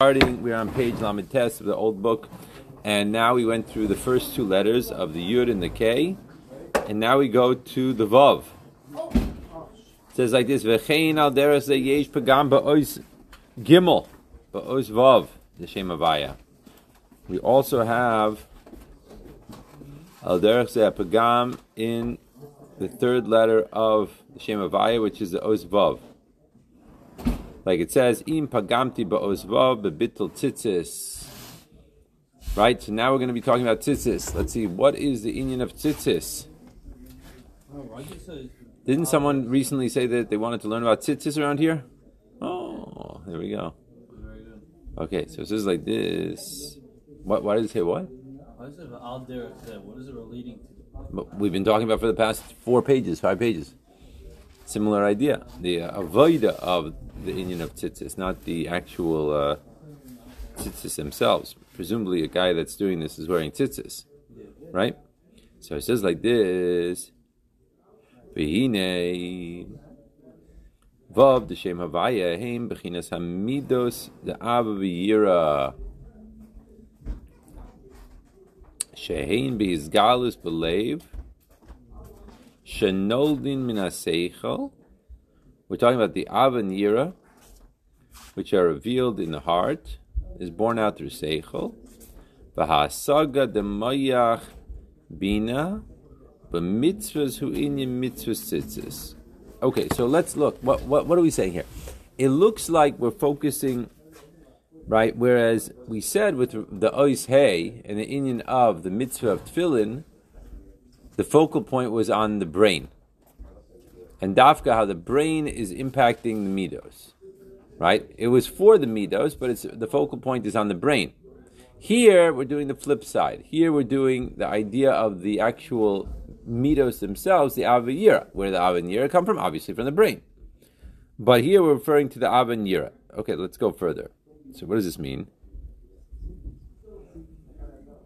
starting, we're on page Lamed Test of the old book, and now we went through the first two letters of the Yud and the K, and now we go to the Vav. It says like this: V'chein al deres yesh pagam ba'ois gimel ba'ois Vav the Shem Avaya. We also have al deres pagam in the third letter of the Shem Avaya, which is the Ois Vav. Like it says, im pagamti ba'ozvav bebitul tzitzis. Right, so now we're going to be talking about tzitzis. Let's see, what is the inyan of tzitzis? Didn't someone recently say that they wanted to learn about tzitzis around here? Oh, there we go. Okay, so it says like this. What? Why does it say what? What is it What is it relating to? We've been talking about for the past four pages, five pages. Similar idea. The uh, avoida of the inyan of tzitzis, not the actual uh, tzitzis themselves. Presumably, a guy that's doing this is wearing tzitzis, right? So it says like this: V'hine vav d'shem havaya heim b'chinas hamidos de'ava v'yira shehein b'hizgalus b'leiv Shenoldin min We're talking about the Avan Yira, which are revealed in the heart, is born out through Seichel. De mayach bina, b'mitzvahs hu inyan mitzvahs tzitzis. Okay, so let's look. What, what, what are we saying here? It looks like we're focusing, right? Whereas we said with the ois hey and the inyan of the mitzvah of tefillin, the focal point was on the brain. And dafka, how the brain is impacting the midos. Right? It was for the midos, but it's the focal point is on the brain. Here we're doing the flip side. Here we're doing the idea of the actual midos themselves, the avayira. Where the avayira come from? Obviously from the brain. But here we're referring to the avayira. Okay, let's go further. So what does this mean?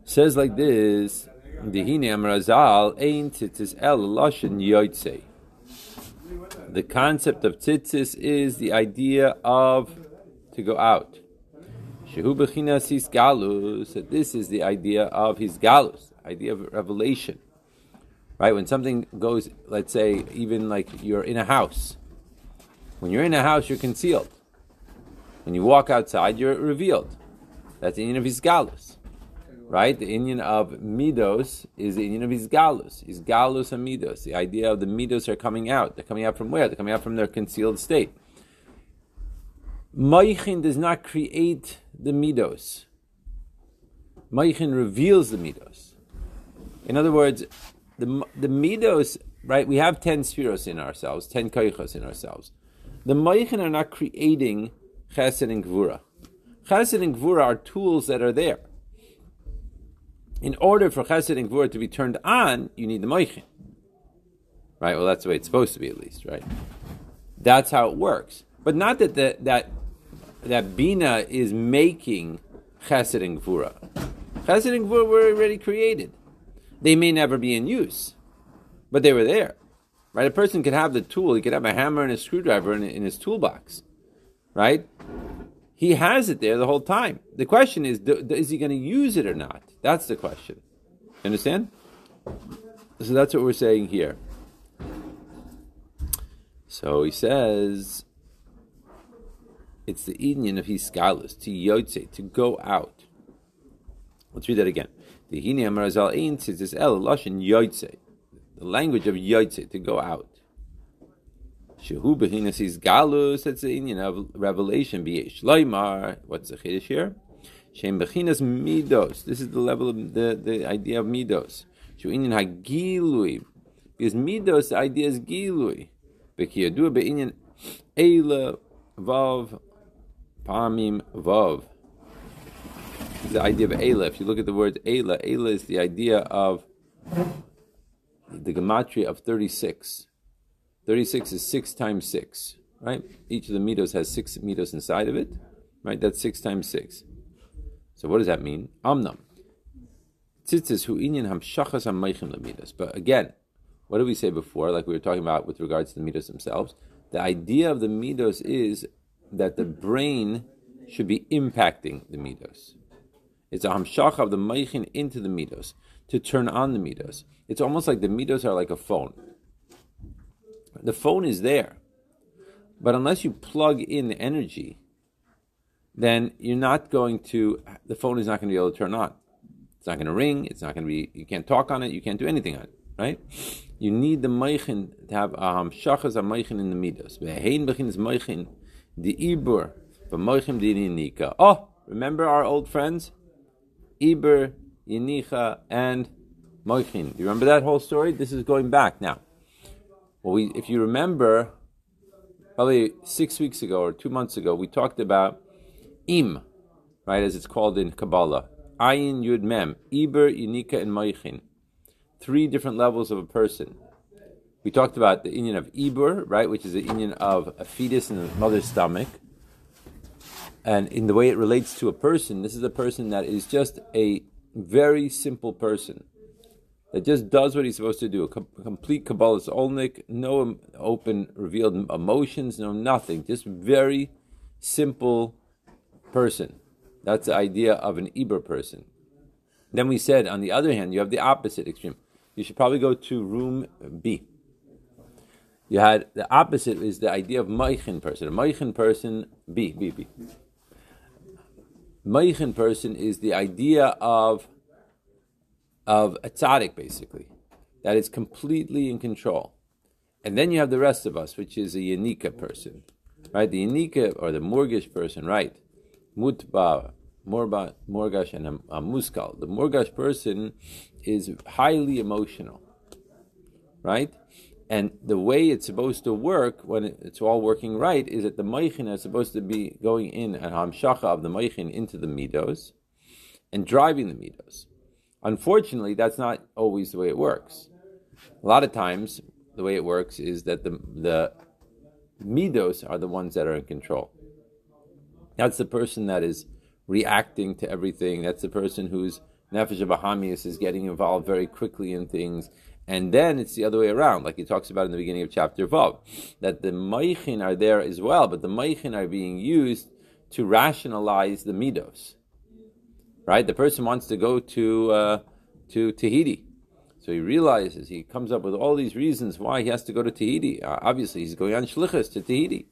says like this the concept of tzitzis is the idea of to go out. That this is the idea of his galus, idea of revelation. Right when something goes, let's say, even like you're in a house. When you're in a house, you're concealed. When you walk outside, you're revealed. That's the end of his galus right? The inyan of midos is the inyan of isgalus. Isgalus and midos. The idea of the midos are coming out. They're coming out from where? They're coming out from their concealed state. Maichin does not create the midos. Maichin reveals the midos. In other words, the the midos, right? We have ten spheros in ourselves, ten koichos in ourselves. The maichin are not creating chesed and gvura. Chesed and gvura are tools that are there in order for chesed and gvura to be turned on, you need the moichin. Right? Well, that's the way it's supposed to be, at least, right? That's how it works. But not that the, that that bina is making chesed and gvura. Chesed and gvura were already created. They may never be in use, but they were there. Right? A person could have the tool. He could have a hammer and a screwdriver in, in his toolbox. Right? He has it there the whole time. The question is, do, is he going to use it or not? That's the question. Understand? So that's what we're saying here. So he says, it's the inyan of his scholars to yotze, to go out. Let's read that again. The Hini Amarazal Ein says this El Lashon Yotze, the language of yotze, to go out. Shehu behinas is galus. That's the inyan of revelation. B'yesh loymar. What's the chiddush here? Shem bechinas midos. This is the level of the, the idea of midos. Shu inyan hagilui. Because midos, the idea is gilui. Bekiyadu be'inyan eila vav pamim vav. The idea of Eila. If you look at the word Eila, Eila is the idea of the gematria of 36. 36 is 6 times 6, right? Each of the mitos has 6 mitos inside of it, right? That's 6 times 6. So what does that mean? Amnam. Hu inyan hamshachas. But again, what did we say before, like we were talking about with regards to the mitos themselves? The idea of the mitos is that the brain should be impacting the midos. It's a hamshach of the meichin into the midos to turn on the midos. It's almost like the midos are like a phone. The phone is there, but unless you plug in the energy, then you're not going to. The phone is not going to be able to turn on. It's not going to ring. It's not going to be. You can't talk on it. You can't do anything on it. Right? You need the meichin to have um, a hamshachas a meichin in the midos. Ve'hein bechin is meichin the ibur v'meichin the yinika. Oh, remember our old friends, Ibur, Yinicha, and Moichin. Do you remember that whole story? This is going back now. Well, we, if you remember, probably six weeks ago or two months ago, we talked about Im, right, as it's called in Kabbalah. Ayin, Yud, Mem, Iber, Yinika, and Moichin. Three different levels of a person. We talked about the inyan of Ibur, right, which is the inyan of a fetus in the mother's stomach. And in the way it relates to a person, this is a person that is just a very simple person that just does what he's supposed to do. A com- complete Kabbalah's Olnik, no open revealed emotions, no nothing. Just very simple person. That's the idea of an Eber person. Then we said, on the other hand, you have the opposite extreme. You should probably go to room B. You had the opposite is the idea of Meichin person. A person, B, B, B. Meichin person is the idea of of a tzaddik, basically, that is completely in control. And then you have the rest of us, which is a Yanika person, right? The Yanika or the Morgish person, right? Mutba, Morba, Morgash, and a, Muskal. The Morgash person is highly emotional, right? And the way it's supposed to work when it's all working right is that the Meichin is supposed to be going in and Hamshacha of the Meichin into the Midos and driving the Midos. Unfortunately, that's not always the way it works. A lot of times, the way it works is that the the midos are the ones that are in control. That's the person that is reacting to everything. That's the person whose nefesh bahamias is getting involved very quickly in things. And then it's the other way around, like he talks about in the beginning of chapter Vav, that the maichin are there as well, but the maichin are being used to rationalize the midos right? The person wants to go to uh, to Tahiti, so he realizes he comes up with all these reasons why he has to go to Tahiti. Uh, obviously, he's going on shlichus to Tahiti.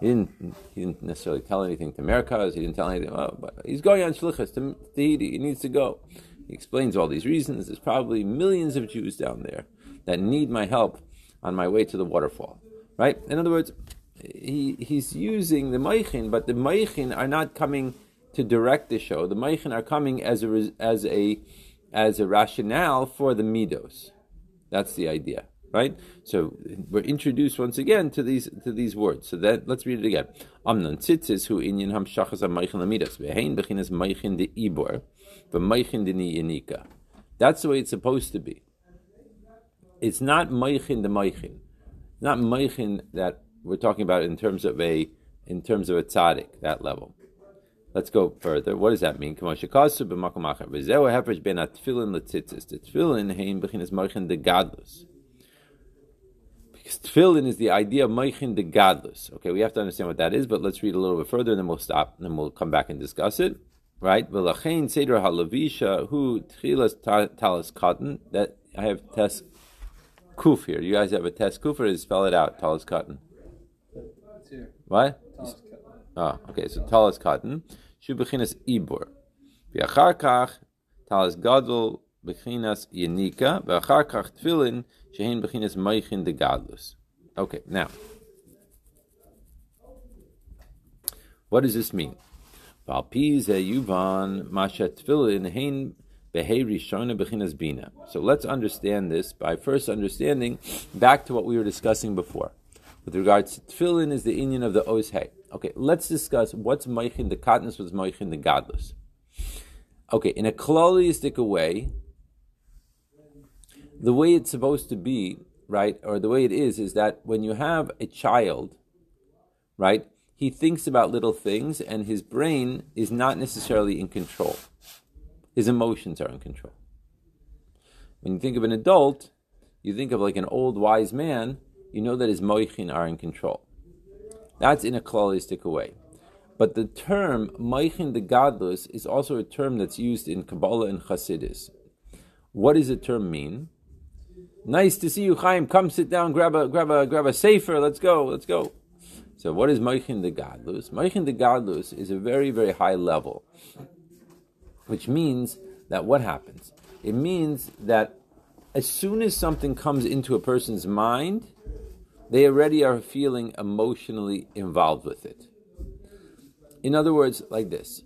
He didn't, he didn't necessarily tell anything to Merkaz. He didn't tell anything. Oh, but he's going on shlichus to Tahiti. He needs to go. He explains all these reasons. There's probably millions of Jews down there that need my help on my way to the waterfall. Right? In other words, he he's using the meichin, but the meichin are not coming to direct the show. The Meichin are coming as a as a as a rationale for the midos. That's the idea, right? So we're introduced once again to these to these words. So that let's read it again. Amnon tzitzis hu inyan ham shachas meichin lamidos vehein bechinas meichin de ibor v'meichin de niyanika. That's the way it's supposed to be. It's not meichin the meichin. Not meichin that we're talking about in terms of a in terms of a tzaddik that level. Let's go further. What does that mean? The tefillin Tefillin is the idea of meichin the gadlus. Okay, we have to understand what that is, but let's read a little bit further and then we'll stop and then we'll come back and discuss it. Right? V'lachein seder halavisha hu tchilas talas cotton. That I have test kuf here. You guys have a test kuf or spell it out, Talas cotton? What? Ah, oh, okay, so talas cotton. Shubachinas ibor. V'acharkach talas talis gadol Bechinas Yenika, V'achar Kach Tfilin, Shehin Bechinas Meichin de Gadlus. Okay, now. What does this mean? So let's understand this by first understanding back to what we were discussing before. With regards to tefillin is the union of the ois hey. Okay, let's discuss what's meichin the katnus, what's meichin the gadlus. Okay, in a kloliistic way, the way it's supposed to be, right, or the way it is, is that when you have a child, right, he thinks about little things and his brain is not necessarily in control. His emotions are in control. When you think of an adult, you think of like an old wise man, you know that his moichin are in control. That's in a klalistic way. But the term Maichin de Gadlus is also a term that's used in Kabbalah and Hasidus. What does the term mean? Nice to see you, Chaim. Come sit down, grab a grab a grab a safer. Let's go, let's go. So what is Maichin de Gadlus? Maichin de Gadlus is a very, very high level, which means that what happens? It means that as soon as something comes into a person's mind, they already are feeling emotionally involved with it. In other words, like this.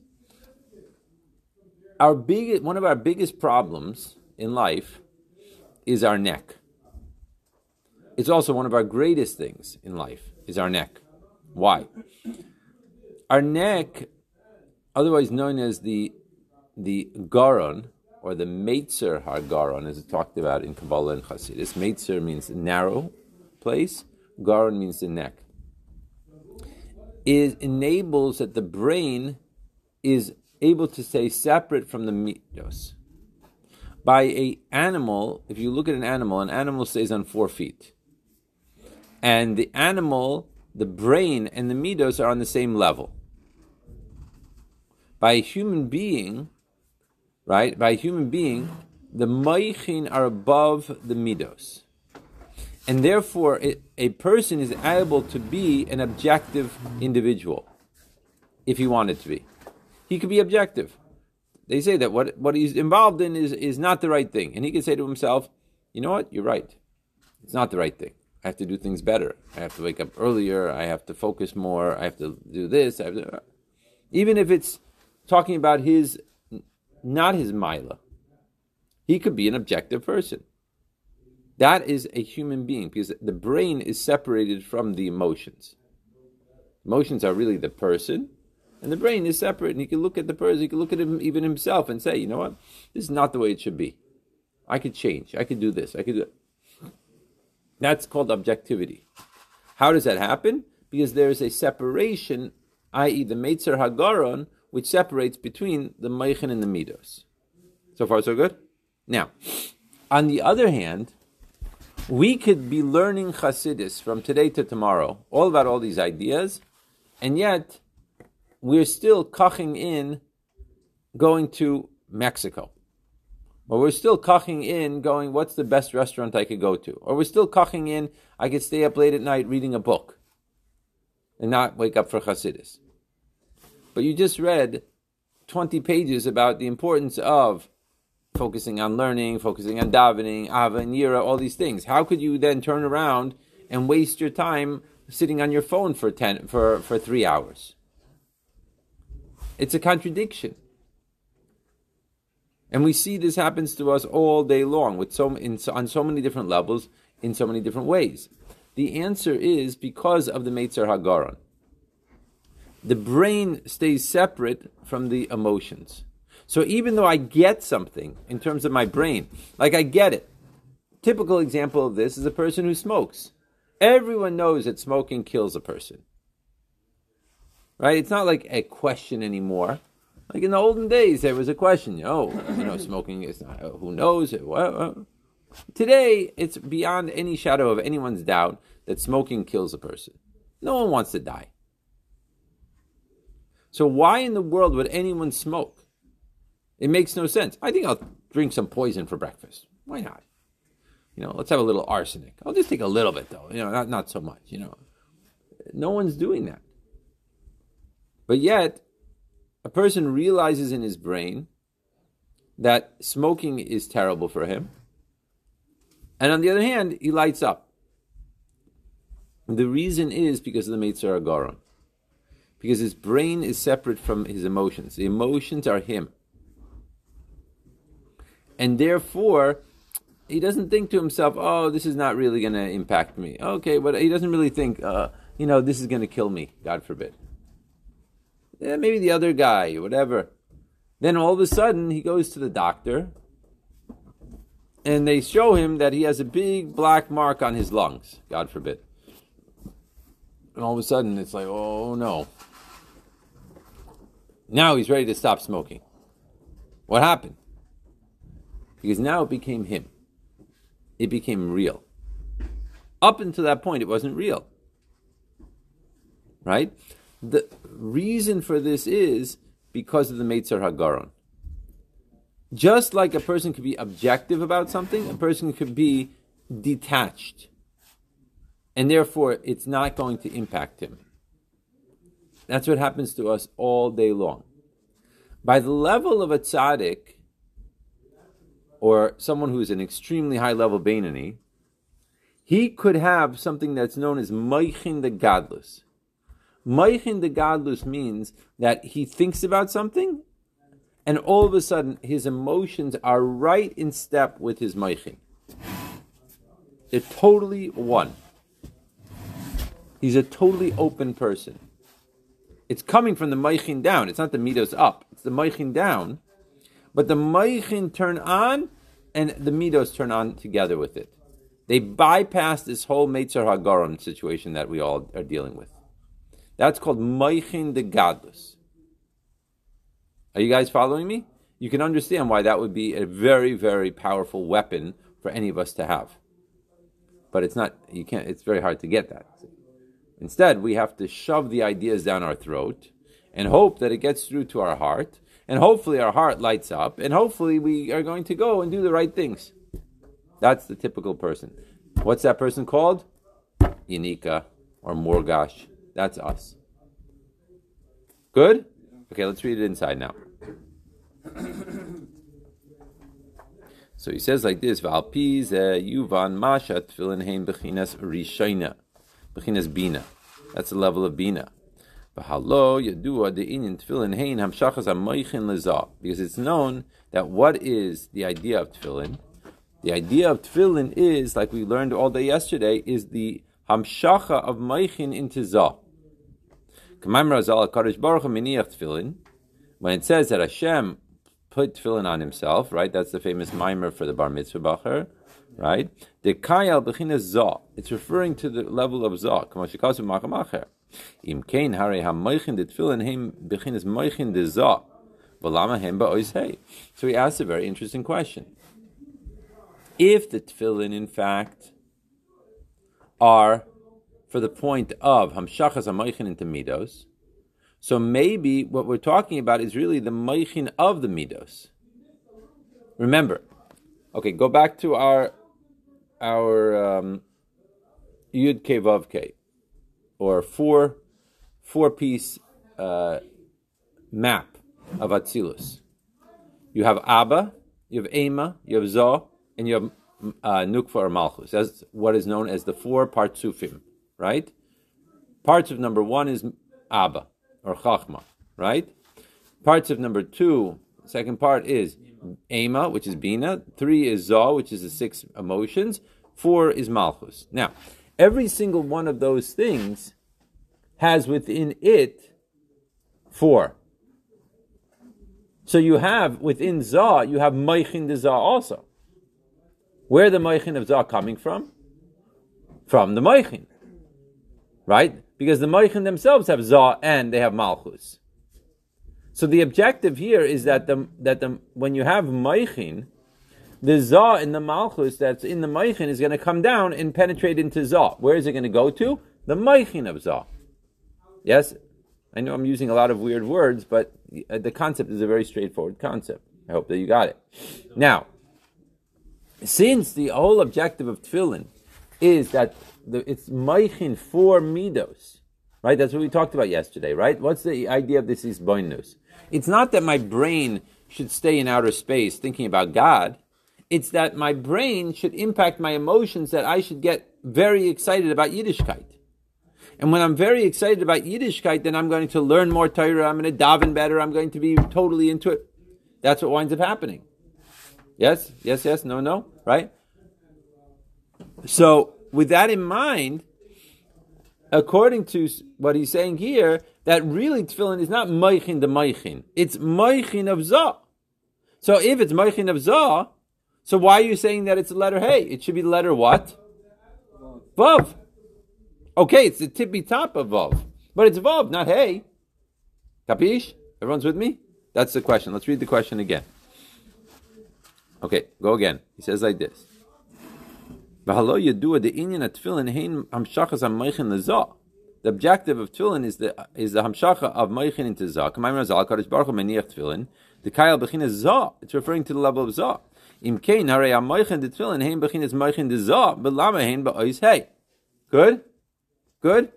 Our big, one of our biggest problems in life is our neck. It's also one of our greatest things in life is our neck. Why? Our neck, otherwise known as the the garon or the Meitzer Hargaron, as it's talked about in Kabbalah and Hasidus. Meitzer means narrow place, Garon means the neck. It enables that the brain is able to stay separate from the midos. By a animal, if you look at an animal, an animal stays on four feet. And the animal, the brain, and the midos are on the same level. By a human being, right? By a human being, the maichin are above the midos. And therefore, it, a person is able to be an objective individual if he wanted to be. He could be objective. They say that what, what he's involved in is, is not the right thing. And he can say to himself, you know what? You're right. It's not the right thing. I have to do things better. I have to wake up earlier. I have to focus more. I have to do this. I have to, even if it's talking about his, not his mila, he could be an objective person. That is a human being because the brain is separated from the emotions. Emotions are really the person, and the brain is separate. And you can look at the person, you can look at him, even himself, and say, you know what, this is not the way it should be. I could change. I could do this. I could do. That's called objectivity. How does that happen? Because there is a separation, i.e., the Meitzer Hagaron, which separates between the Meichin and the Midos. So far, so good? Now, on the other hand, we could be learning Hasidus from today to tomorrow, all about all these ideas, and yet we're still kaching in going to Mexico. Or we're still kaching in going, what's the best restaurant I could go to? Or we're still kaching in, I could stay up late at night reading a book and not wake up for Hasidus. But you just read 20 pages about the importance of focusing on learning, focusing on davening, ava and yira, all these things. How could you then turn around and waste your time sitting on your phone for ten for, for three hours? It's a contradiction. And we see this happens to us all day long with so in, on so many different levels, in so many different ways. The answer is because of the Meitzer Hagaron. The brain stays separate from the emotions. So even though I get something in terms of my brain, like I get it. Typical example of this is a person who smokes. Everyone knows that smoking kills a person. Right? It's not like a question anymore. Like in the olden days, there was a question. Oh, you know, smoking is not, oh, who knows? Well, today, it's beyond any shadow of anyone's doubt that smoking kills a person. No one wants to die. So why in the world would anyone smoke? It makes no sense. I think I'll drink some poison for breakfast. Why not? You know, let's have a little arsenic. I'll just take a little bit though. You know, not not so much. You know, no one's doing that. But yet, a person realizes in his brain that smoking is terrible for him, and on the other hand, he lights up. The reason is because of the Meitzer Agaron. Because his brain is separate from his emotions. The emotions are him and therefore he doesn't think to himself, "Oh, this is not really going to impact me." Okay, but he doesn't really think, uh, you know, this is going to kill me. God forbid. Yeah, maybe the other guy, whatever. Then all of a sudden, he goes to the doctor, and they show him that he has a big black mark on his lungs. God forbid. And all of a sudden, it's like, oh no. Now he's ready to stop smoking. What happened? Because now it became him. It became real. Up until that point, it wasn't real. Right? The reason for this is because of the Meitzar Hagaron. Just like a person could be objective about something, a person could be detached. And therefore, it's not going to impact him. That's what happens to us all day long. By the level of a tzaddik, or someone who is an extremely high level Bainani, he could have something that's known as Maichin the Gadlus. Maichin the Gadlus means that he thinks about something and all of a sudden his emotions are right in step with his Maichin. They're totally one. He's a totally open person. It's coming from the Maichin down. It's not the Midos up. It's the Maichin down. But the Maichin turn on and the Midos turn on together with it. They bypass this whole Meitzar Hagaron situation that we all are dealing with. That's called Maichin de Gadlus. Are you guys following me? You can understand why that would be a very, very powerful weapon for any of us to have. But it's not, you can't, it's very hard to get that. Instead, we have to shove the ideas down our throat and hope that it gets through to our heart. And hopefully our heart lights up. And hopefully we are going to go and do the right things. That's the typical person. What's that person called? Yanika or Morgash. That's us. Good? Okay, let's read it inside now. so he says like this: Valpiz yuvan masha tefillin hein bechinas rishayna, bechinas bina. That's the level of bina. Because it's known that what is the idea of tefillin? The idea of tefillin is, like we learned all day yesterday, is the hamshacha of moichin into zah. When it says that Hashem put tefillin on himself, right? That's the famous mimer for the bar mitzvah bacher, right? The kayal b'chinas zah. It's referring to the level of zah. De tefillin ba'ois hey. So he asks a very interesting question. If the tefillin, in fact, are for the point of hamshachas hamoichin into midos. So maybe what we're talking about is really the moichin of the midos. Remember, okay, go back to our our um, yud ke vav ke, or four four piece uh, map of Atzilus. You have Abba, you have Ema, you have Zoh, and you have uh, Nukva or Malchus. That's what is known as the four partsufim right? Parts of number one is Abba or Chachma, right? Parts of number two, second part is Ema, which is Bina. Three is Zah, which is the six emotions. Four is Malchus. Now, every single one of those things has within it four. So you have within Zah, you have Meichin de also. Where the Meichin of Zah coming from? From the Meichin right? Because the Moichin themselves have Zah and they have Malchus. So the objective here is that the that the when you have Moichin, the Zah in the Malchus that's in the Moichin is going to come down and penetrate into Zah. Where is it going to go to? The Moichin of Zah. Yes? I know I'm using a lot of weird words, but uh, the concept is a very straightforward concept. I hope that you got it. Now, since the whole objective of tefillin is that the, it's maichin for midos, right? That's what we talked about yesterday, right? What's the idea of this is boinus? It's not that my brain should stay in outer space thinking about God. It's that my brain should impact my emotions that I should get very excited about Yiddishkeit. And when I'm very excited about Yiddishkeit, then I'm going to learn more Torah, I'm going to daven better, I'm going to be totally into it. That's what winds up happening. Yes, yes, yes, no, no, right? So with that in mind, according to what he's saying here, that really tefillin is not moichin the moichin. It's moichin of zah. So if it's moichin of zah, so why are you saying that it's the letter hey? It should be the letter what? Vav. Okay, it's the tippy top of vav. But it's vav, not hey. Capish? Everyone's with me? That's the question. Let's read the question again. Okay, go again. He says like this. The objective of tefillin is the is the hamshacha of moichin into zah. Kamayim Razal Kadosh Baruch Hu meniach tefillin. The kayal bechina zah. It's referring to the level of zah. Im kein harei amoichin the tefillin hein moichin the zah. Belama hein ba'ois hey. Good, good.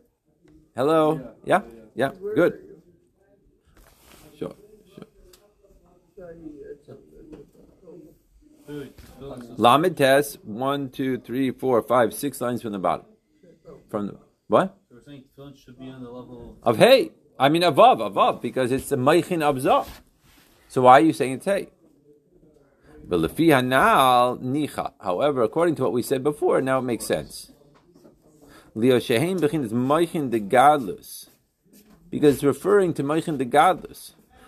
Hello. Yeah, yeah. Good. Lamed test one, two, three, four, five, six lines from the bottom. From the what? We're saying tefillin should be on the level Of hey. I mean avav, avav, because it's the meichin of zah. So why are you saying it's hey? But lefi hanal nicha. However, according to what we said before, now it makes sense. Leo shehem bechin is meichin de gadlus because it's referring to meichin de gadlus,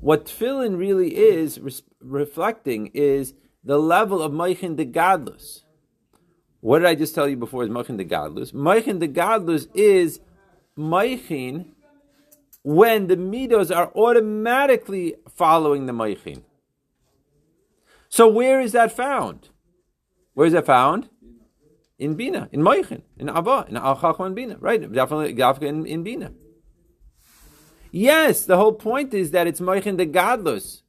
What tefillin really is res- reflecting is the level of meichin de gadlus. What did I just tell you before is meichin de gadlus? Meichin de gadlus is meichin when the midos are automatically following the meichin. So where is that found? Where is that found? In Bina, in Moichin, in Abba, in Al Chachma Bina, right? Definitely in, in Bina. Yes, the whole point is that it's Moichin the Gadlus.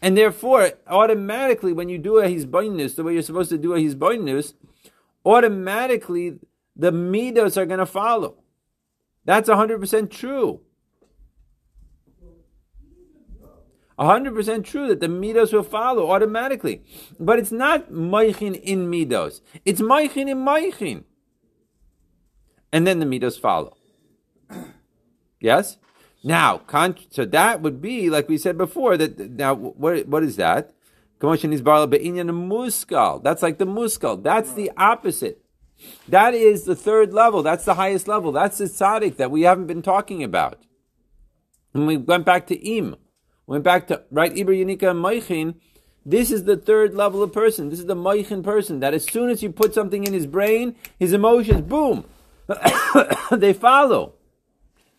And therefore, automatically, when you do a Hizbainus, the way you're supposed to do a Hizbainus, automatically the Midos are going to follow. That's 100% true. 100% true that the midos will follow automatically. But it's not moichin in midos. It's moichin in moichin. And then the midos follow. Yes? Now, con- so that would be, like we said before, that now, what, what is that? Commotion is barla be'inyan muskal. That's like the muskal. That's the opposite. That is the third level. That's the highest level. That's the tzaddik that we haven't been talking about. And we went back to im, went back to right Iber Yanika and Moichin. This is the third level of person. This is the Moichin person that as soon as you put something in his brain, his emotions, boom, they follow.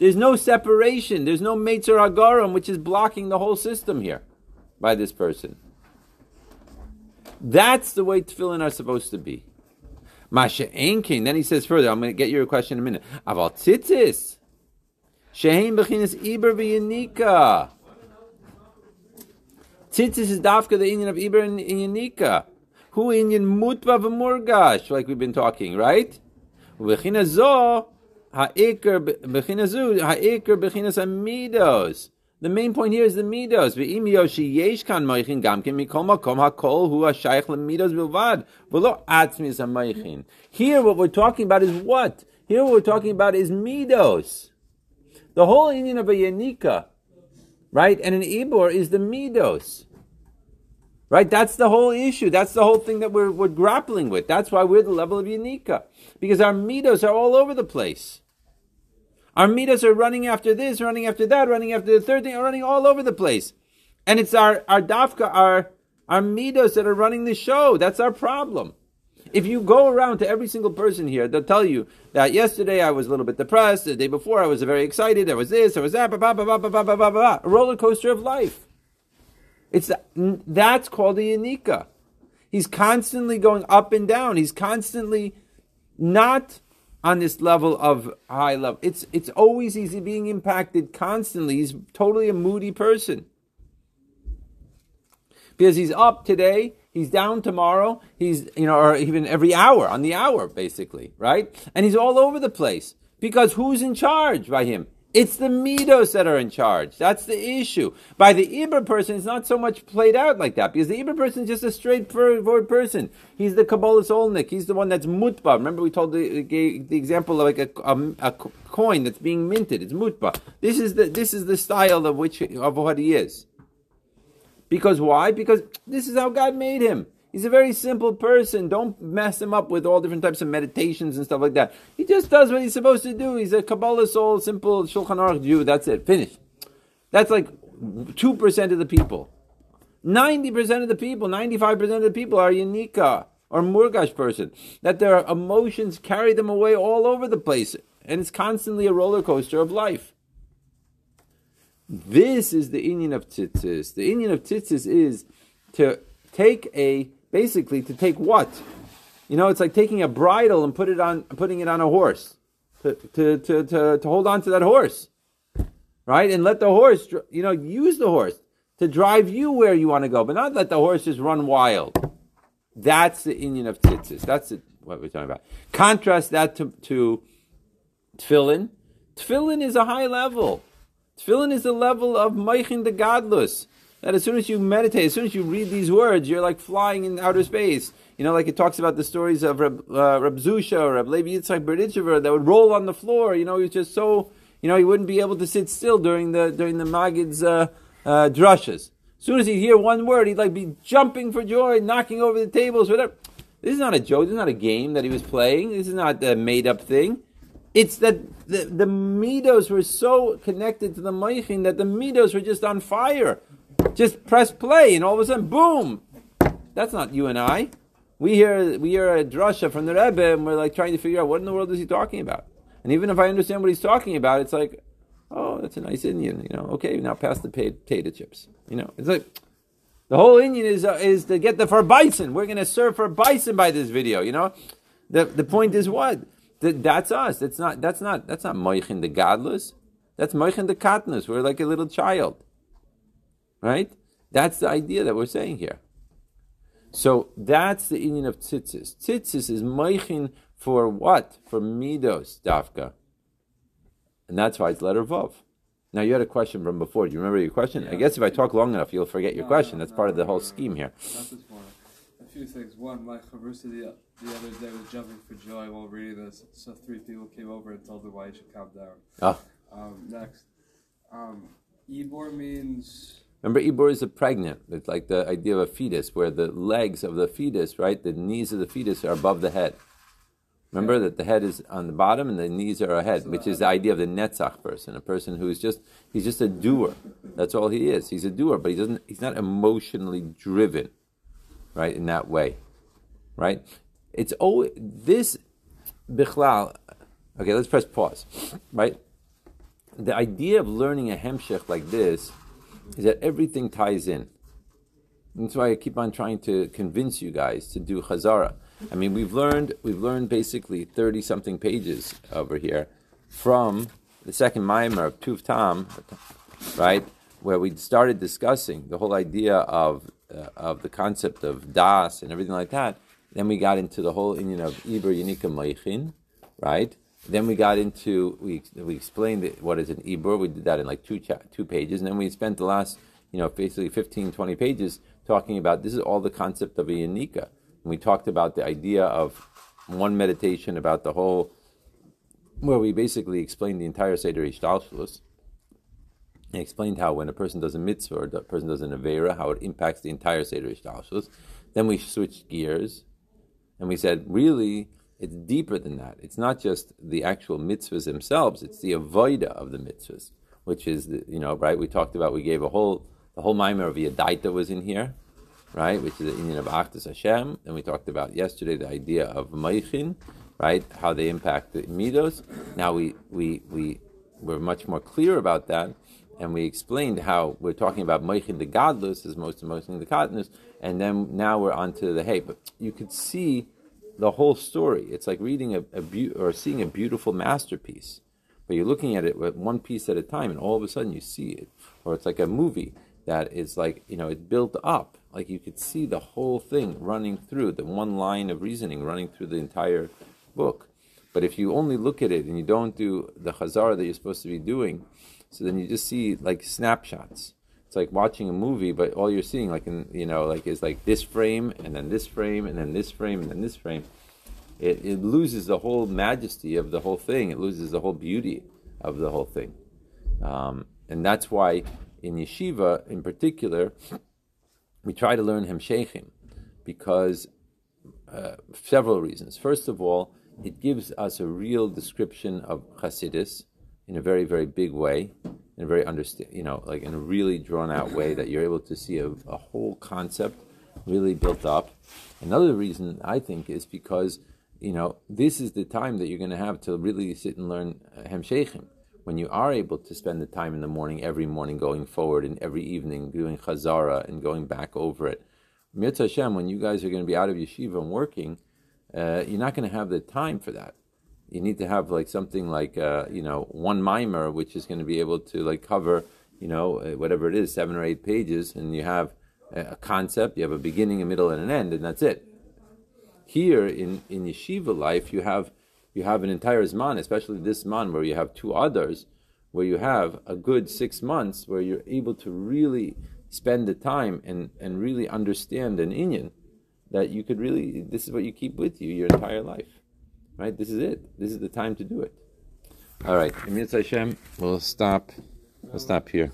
There's no separation. There's no Meitzer Agaron, which is blocking the whole system here by this person. That's the way tefillin are supposed to be. Masha Enkin. Then he says further, I'm going to get your question in a minute. Aval tzitzis. Shehein bechinas iber v'yanika. Tzitzis is dafka the inyan of iber and yanika. Who inyan mutva v'murgash, like we've been talking, right? V'china zo ha'ikr b'china zu ha'ikr b'chinas amidos. The main point here is the midos. Ve'im yoshi yesh kan moichin gamkin mikol makom hakol hu ha'shayich lemidos bilvad. V'lo ha'moichin. Here what we're talking about is what? Here what we're talking about is midos. The whole inyan of a yanika, right, and an ibor is the midos. Right? That's the whole issue. That's the whole thing that we're, we're grappling with. That's why we're the level of Yanika. Because our mitos are all over the place. Our mitos are running after this, running after that, running after the third thing, running all over the place. And it's our, our dafka, our, our mitos that are running the show. That's our problem. If you go around to every single person here, they'll tell you that yesterday I was a little bit depressed, the day before I was very excited, there was this, there was that, blah, blah, blah, blah, blah, blah, blah, blah. a roller coaster of life. It's that's called the yanika. He's constantly going up and down. He's constantly not on this level of high level. It's it's always he's being impacted constantly. He's totally a moody person. Because he's up today, he's down tomorrow, he's you know, or even every hour, on the hour, basically, right? And he's all over the place. Because who's in charge by him? It's the midos that are in charge. That's the issue. By the Ibra person, it's not so much played out like that because the Ibra person is just a straightforward person. He's the Kabbalah Olnik. He's the one that's mutba. Remember, we told the, the example of like a, a, a, coin that's being minted. It's mutba. This is the this is the style of which of what he is. Because why? Because this is how God made him. He's a very simple person. Don't mess him up with all different types of meditations and stuff like that. He just does what he's supposed to do. He's a Kabbalah soul, simple Shulchan Aruch Jew. That's it. Finished. That's like 2% of the people. 90% of the people, 95% of the people are Yanika or Murgash person. That their emotions carry them away all over the place. And it's constantly a roller coaster of life. This is the inyan of Tzitzis. The inyan of Tzitzis is to take a basically to take what? You know, it's like taking a bridle and put it on, putting it on a horse, to, to, to, to, to hold on to that horse, right? And let the horse, you know, use the horse to drive you where you want to go, but not let the horse just run wild. That's the inyan of tzitzis. That's it, what we're talking about. Contrast that to, to tefillin. Tefillin is a high level. Tefillin is the level of Meichin the Gadlus that as soon as you meditate, as soon as you read these words, you're like flying in outer space. You know, like it talks about the stories of Reb, uh, Reb Zusha or Reb Levi Yitzchak Berdichever that would roll on the floor. You know, he was just so, you know, he wouldn't be able to sit still during the during the Magid's uh, uh, drushes. As soon as he'd hear one word, he'd like be jumping for joy, knocking over the tables, whatever. This is not a joke. This is not a game that he was playing. This is not a made up thing. It's that the, the midos were so connected to the Meichin that the midos were just on fire. Just press play, and all of a sudden, boom! That's not you and I. We hear we hear a drasha from the Rebbe, and we're like trying to figure out what in the world is he talking about. And even if I understand what he's talking about, it's like, oh, that's a nice inyan. You know, okay, now pass the potato chips. You know, it's like the whole inyan is uh, is to get the for bison. We're going to serve for bison by this video. You know, the the point is what that, that's us. That's not that's not that's not moichin the gadlus. That's moichin the katnus. We're like a little child. Right? That's the idea that we're saying here. So that's the union of tzitzis. Tzitzis is meichin for what? For midos, dafka. And that's why it's letter vav. Now you had a question from before. Do you remember your question? Yeah. I guess if I talk long enough, you'll forget your no, question. No, that's no, part of the whole scheme here. A few things. One, my chavrusa the, the other day was jumping for joy while reading this. So three people came over and told her why you should calm down. Oh. Um, next, um, Ibor means Remember, Ibor is a pregnant. It's like the idea of a fetus, where the legs of the fetus, right, the knees of the fetus are above the head. Remember that the head is on the bottom and the knees are ahead, which is the idea of the netzach person, a person who is just he's just a doer. That's all he is. He's a doer, but he doesn't. He's not emotionally driven, right? In that way, right? It's always this bichlal. Okay, let's press pause. Right, the idea of learning a hemshech like this is that everything ties in. That's why I keep on trying to convince you guys to do Chazara. I mean, we've learned we've learned basically thirty something pages over here from the second Maimer of Tuv Tam, right, where we started discussing the whole idea of uh, of the concept of das and everything like that. Then we got into the whole union of Iber Yanika Meichin, right? Then we got into we we explained what is an ibur. We did that in like two cha- two pages, and then we spent the last you know basically 15, 20 pages talking about this is all the concept of a yanika. And we talked about the idea of one meditation about the whole, where we basically explained the entire seder ishtalshlus. And explained how when a person does a mitzvah or a person does an avera, how it impacts the entire seder ishtalshlus. Then we switched gears, and we said really it's deeper than that. It's not just the actual mitzvahs themselves; it's the avoida of the mitzvahs, which is the, you know right. We talked about we gave a whole the whole mimer of Yadaita was in here, right? Which is the inyan of Achdus Hashem. And we talked about yesterday the idea of Meichin, right? How they impact the midos. Now we we we were much more clear about that. And we explained how we're talking about Meichin the gadlus as most of Meichin the gadlus, and then now we're on to the hey. But you could see the whole story. It's like reading a, a be- or seeing a beautiful masterpiece, but you're looking at it one piece at a time, and all of a sudden you see it. Or it's like a movie that is like you know it's built up, like you could see the whole thing running through the one line of reasoning running through the entire book. But if you only look at it and you don't do the chazara that you're supposed to be doing, so then you just see like snapshots it's like watching a movie, but all you're seeing, like in you know, like is like this frame and then this frame and then this frame and then this frame. It, it loses the whole majesty of the whole thing. It loses the whole beauty of the whole thing, um, and that's why in yeshiva, in particular, we try to learn hemsheichim. because uh, several reasons. First of all, it gives us a real description of Hasidus in a very, very big way, in a very understand, you know, like in a really drawn out way that you're able to see a, a whole concept really built up. Another reason I think is because you know this is the time that you're going to have to really sit and learn uh, Hemsheichim. When you are able to spend the time in the morning, every morning going forward, and every evening doing Chazara and going back over it. Mitzvah Hashem, when you guys are going to be out of yeshiva and working, uh, you're not going to have the time for that. You need to have like something like uh, you know one mimer, which is going to be able to like cover you know uh, whatever it is, seven or eight pages, and you have a concept, you have a beginning, a middle, and an end, and that's it. Here in, in yeshiva life, you have you have an entire zman, especially this zman where you have two others, where you have a good six months where you're able to really spend the time and, and really understand an inyan that you could really this is what you keep with you your entire life. Right? This is it. This is the time to do it. All right. Hashem, we'll stop we'll stop here.